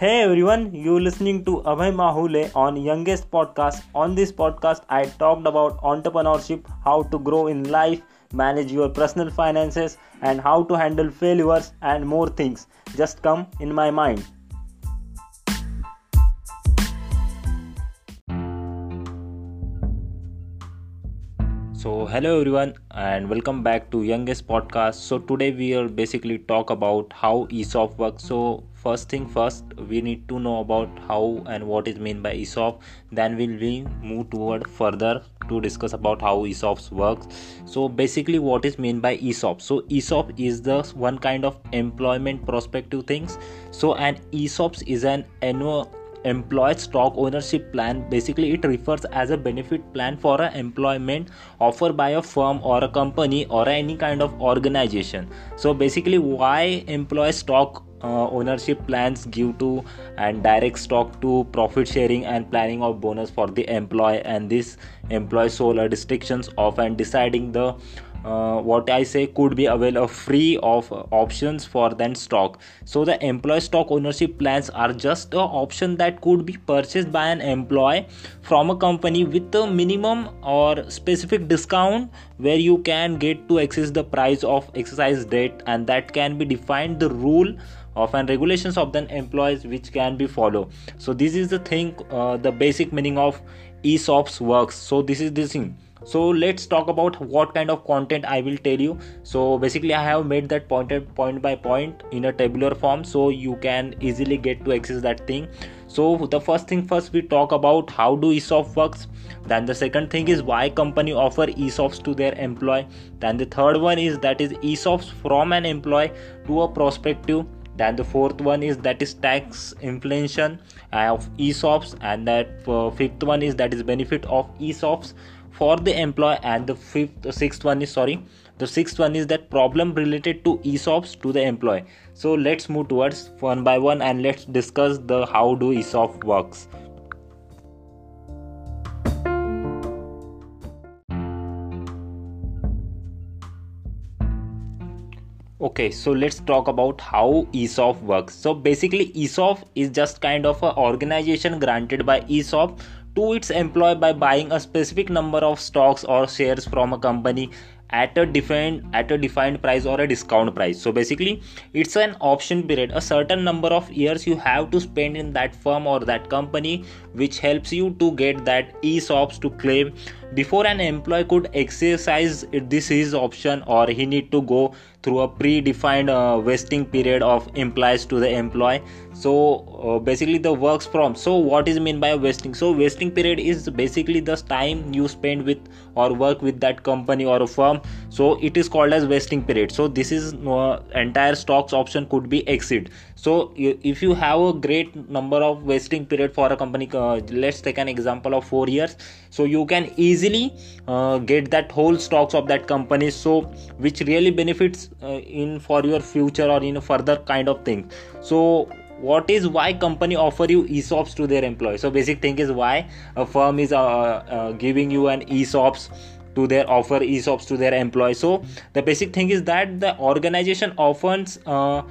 Hey everyone, you listening to Abhay Mahule on Youngest Podcast. On this podcast, I talked about entrepreneurship, how to grow in life, manage your personal finances, and how to handle failures and more things. Just come in my mind. So hello everyone and welcome back to Youngest Podcast. So today we will basically talk about how ESOP works. So first thing first we need to know about how and what is meant by ESOP. Then we'll we move toward further to discuss about how ESOPs works. So basically what is meant by ESOP. So ESOP is the one kind of employment prospective things. So an ESOPs is an annual employee stock ownership plan basically it refers as a benefit plan for a employment offered by a firm or a company or any kind of organization so basically why employee stock uh, ownership plans give to and direct stock to profit sharing and planning of bonus for the employee and this employee sole restrictions of and deciding the uh, what I say could be available free of options for then stock. So the employee stock ownership plans are just an option that could be purchased by an employee from a company with a minimum or specific discount where you can get to access the price of exercise date and that can be defined the rule of and regulations of the employees which can be followed. So this is the thing uh, the basic meaning of esops works. So this is the thing. So let's talk about what kind of content i will tell you. So basically i have made that pointed point by point in a tabular form so you can easily get to access that thing. So the first thing first we talk about how do esop works? Then the second thing is why company offer esops to their employee. Then the third one is that is esops from an employee to a prospective then the fourth one is that is tax inflation of esops. And that uh, fifth one is that is benefit of esops for the employee. And the fifth the sixth one is sorry the sixth one is that problem related to esops to the employee. So let's move towards one by one and let's discuss the how do esop works okay so let's talk about how esop works. So basically esop is just kind of an organization granted by esop to its employee by buying a specific number of stocks or shares from a company at a defined at a defined price or a discount price. So basically it's an option period. A certain number of years you have to spend in that firm or that company which helps you to get that esops to claim before an employee could exercise this his option or he need to go through a predefined uh, vesting period of implies to the employee. So uh, basically the works from so what is mean by vesting? So vesting period is basically the time you spend with or work with that company or a firm so it is called as vesting period. So this is uh, entire stocks option could be exit so if you have a great number of vesting period for a company uh, let's take an example of 4 years. So you can easily uh, get that whole stocks of that company. So which really benefits uh, in for your future or in a further kind of thing. So what is why company offer you esops to their employees? So basic thing is why a firm is uh, uh, giving you an esops to their offer esops to their employees. So the basic thing is that the organization often uh,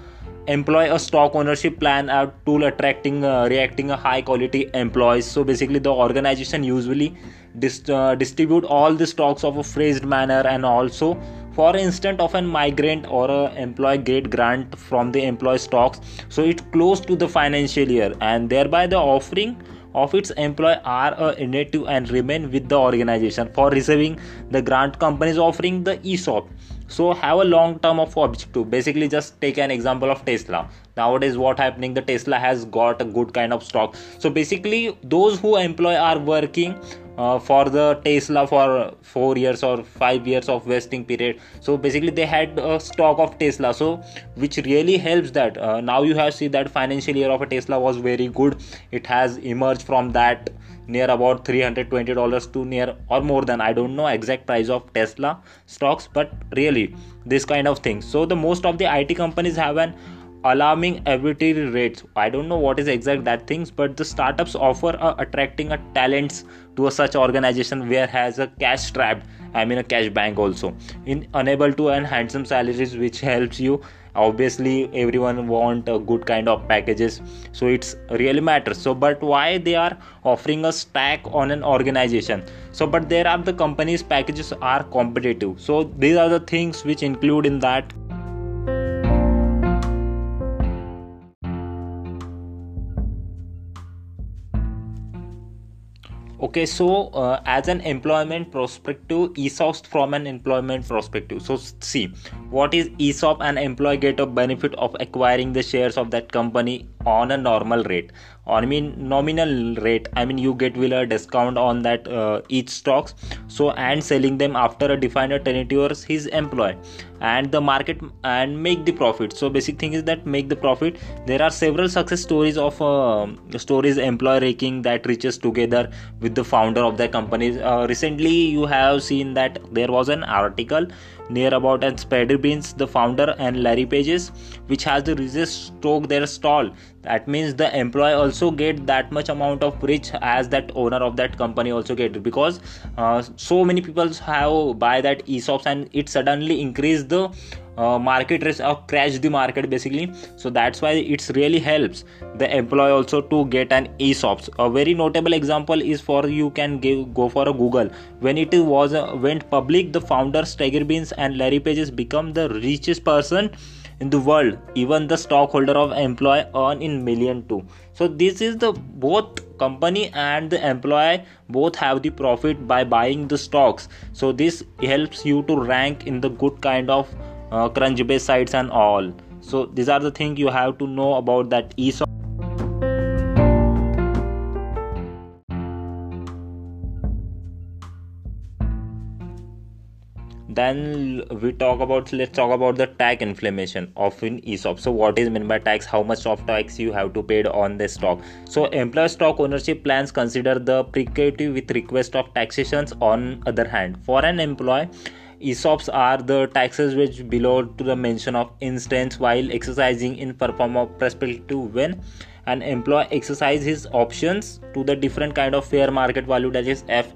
employ a stock ownership plan a tool attracting uh, reacting a high quality employees. So basically the organization usually dis- uh, distribute all the stocks of a phrased manner and also for instance of an migrant or a employee get grant from the employee stocks. So it close to the financial year and thereby the offering of its employee are uh, a inactive and remain with the organization. For receiving the grant companies offering the esop so have a long term of objective. Basically just take an example of tesla. Nowadays what happening the tesla has got a good kind of stock. So basically those who employ are working uh, for the tesla for 4 years or 5 years of vesting period. So basically they had a stock of tesla. So which really helps that uh, now you have seen that financial year of a tesla was very good. It has emerged from that near about 320 dollars to near or more than i don't know exact price of tesla stocks but really this kind of thing. So the most of the it companies have an alarming arbitrary rates. I don't know what is exact that things but the startups offer a attracting a talents to a such organization where has a cash strapped i mean a cash bank also. In unable to earn handsome salaries which helps you obviously everyone want a good kind of packages. So it's really matters. So but why they are offering a stack on an organization? So but there are the companies packages are competitive. So these are the things which include in that okay so uh, as an employment perspective esop from an employment perspective so see what is esop an employee get a benefit of acquiring the shares of that company on a normal rate. Or i mean nominal rate. I mean you get will a discount on that uh, each stocks. So and selling them after a defined tenure his employee and the market and make the profit. So basic thing is that make the profit. There are several success stories of uh, stories employee raking that reaches together with the founder of the company. Uh, recently you have seen that there was an article near about and Spider Beans, the founder, and Larry Pages, which has the richest stock their stall. That means the employee also get that much amount of rich as that owner of that company also get because uh, so many people have buy that ESOPs and it suddenly increase the market risk or crash the market basically. So that's why it's really helps the employee also to get an esops a very notable example is for you can give, go for a google. When it was uh, went public the founders tiger beans and larry pages become the richest person in the world. Even the stockholder of employee earn in million too. So this is the both company and the employee both have the profit by buying the stocks. So this helps you to rank in the good kind of uh, Crunchbase sites and all. So these are the things you have to know about that ESOP. then we talk about let's talk about the tax inflation of in ESOP. So what is meant by tax? How much of tax you have to pay on the stock? So employer stock ownership plans consider the precative with request of taxations. On other hand, for an employee ESOPs are the taxes which belong to the mention of instance while exercising in perform of perspective when an employee exercises his options to the different kind of fair market value that is F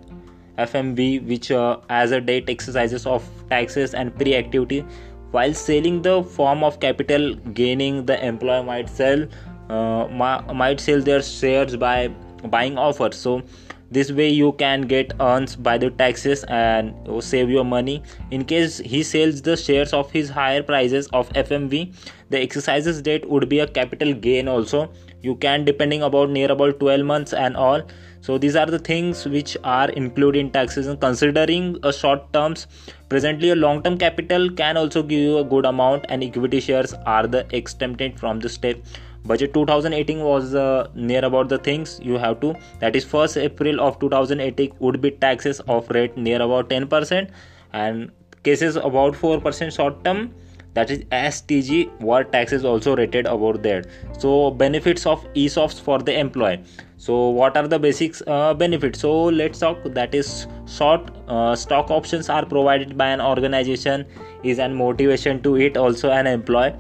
FMV which uh, as a date exercises of taxes and pre-activity. While selling the form of capital gaining the employee might sell uh, might sell their shares by buying offers. So this way you can get earns by the taxes and save your money. In case he sells the shares of his higher prices of fmv the exercises date would be a capital gain also. You can depending about near about 12 months and all. So these are the things which are included in taxes. And considering a short terms presently a long term capital can also give you a good amount and equity shares are the exempted from the step budget 2018 was uh, near about the things you have to. That is first april of 2018 would be taxes of rate near about 10% and cases about 4% short term. That is stg what taxes also rated about there. So benefits of esops for the employee. So what are the basics uh, benefits? So let's talk. That is short uh, stock options are provided by an organization is an motivation to it also an employee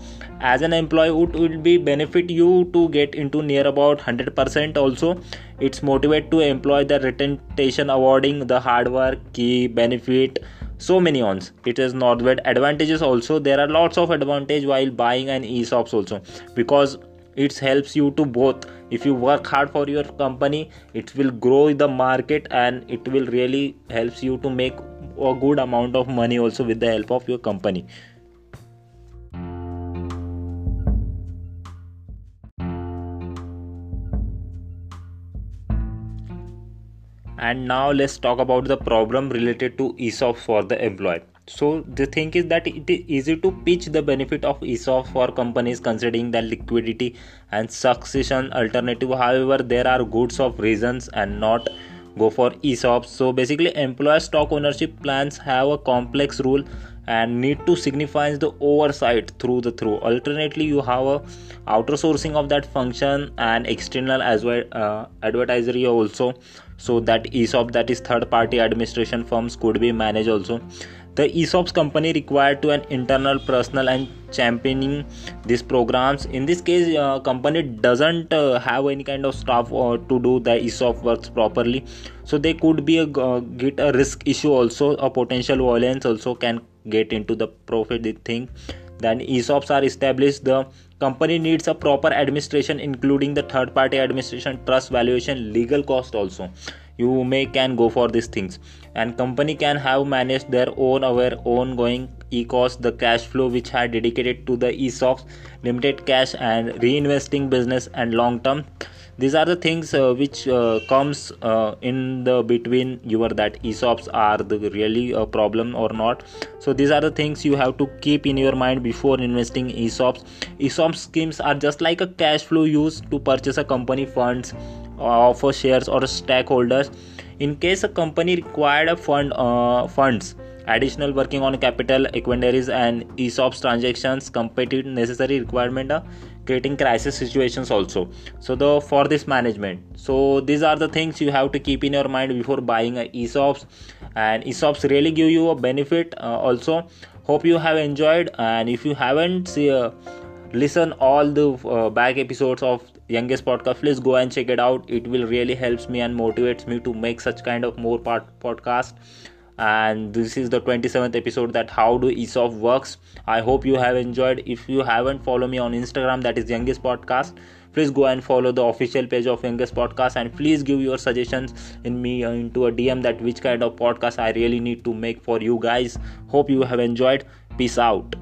as an employee it will be benefit you to get into near about 100% also. It's motivate to employ the retention awarding the hard work key benefit so many ons. It is not bad advantages also. There are lots of advantage while buying an esops also because it helps you to both. If you work hard for your company it will grow the market and it will really helps you to make a good amount of money also with the help of your company and now let's talk about the problem related to ESOP for the employee so the thing is that it is easy to pitch the benefit of ESOP for companies considering the liquidity and succession alternative however there are goods of reasons and not go for ESOPs. So basically, employer stock ownership plans have a complex rule and need to signify the oversight through the through. Alternately, you have a outer sourcing of that function and external as well uh, advertisery also. So that ESOP that is third party administration firms could be managed also the ESOPs company required to an internal personnel and championing these programs in this case uh, company doesn't uh, have any kind of staff uh, to do the ESOP works properly so they could be a uh, get a risk issue also a potential violence also can get into the profit thing. Then ESOPs are established. The company needs a proper administration including the third party administration trust valuation legal cost also. You may can go for these things. And company can have managed their own our own going e-cost the cash flow which had dedicated to the ESOPs limited cash and reinvesting business and long term these are the things uh, which uh, comes uh, in the between your that esops are the really a problem or not. So these are the things you have to keep in your mind before investing esops. Esop schemes are just like a cash flow used to purchase a company funds offer shares or stakeholders. In case a company required a fund uh, funds additional working on capital equities and esops transactions competitive necessary requirement uh, creating crisis situations also. So the for this management. So these are the things you have to keep in your mind before buying a esops and esops really give you a benefit uh, also. Hope you have enjoyed. And if you haven't see, uh, listen all the uh, back episodes of youngest podcast. Please go and check it out. It will really helps me and motivates me to make such kind of more part podcast and this is the 27th episode that how do esop works. I hope you have enjoyed. If you haven't follow me on instagram that is youngest podcast. Please go and follow the official page of youngest podcast and please give your suggestions in me into a dm that which kind of podcast i really need to make for you guys. Hope you have enjoyed. Peace out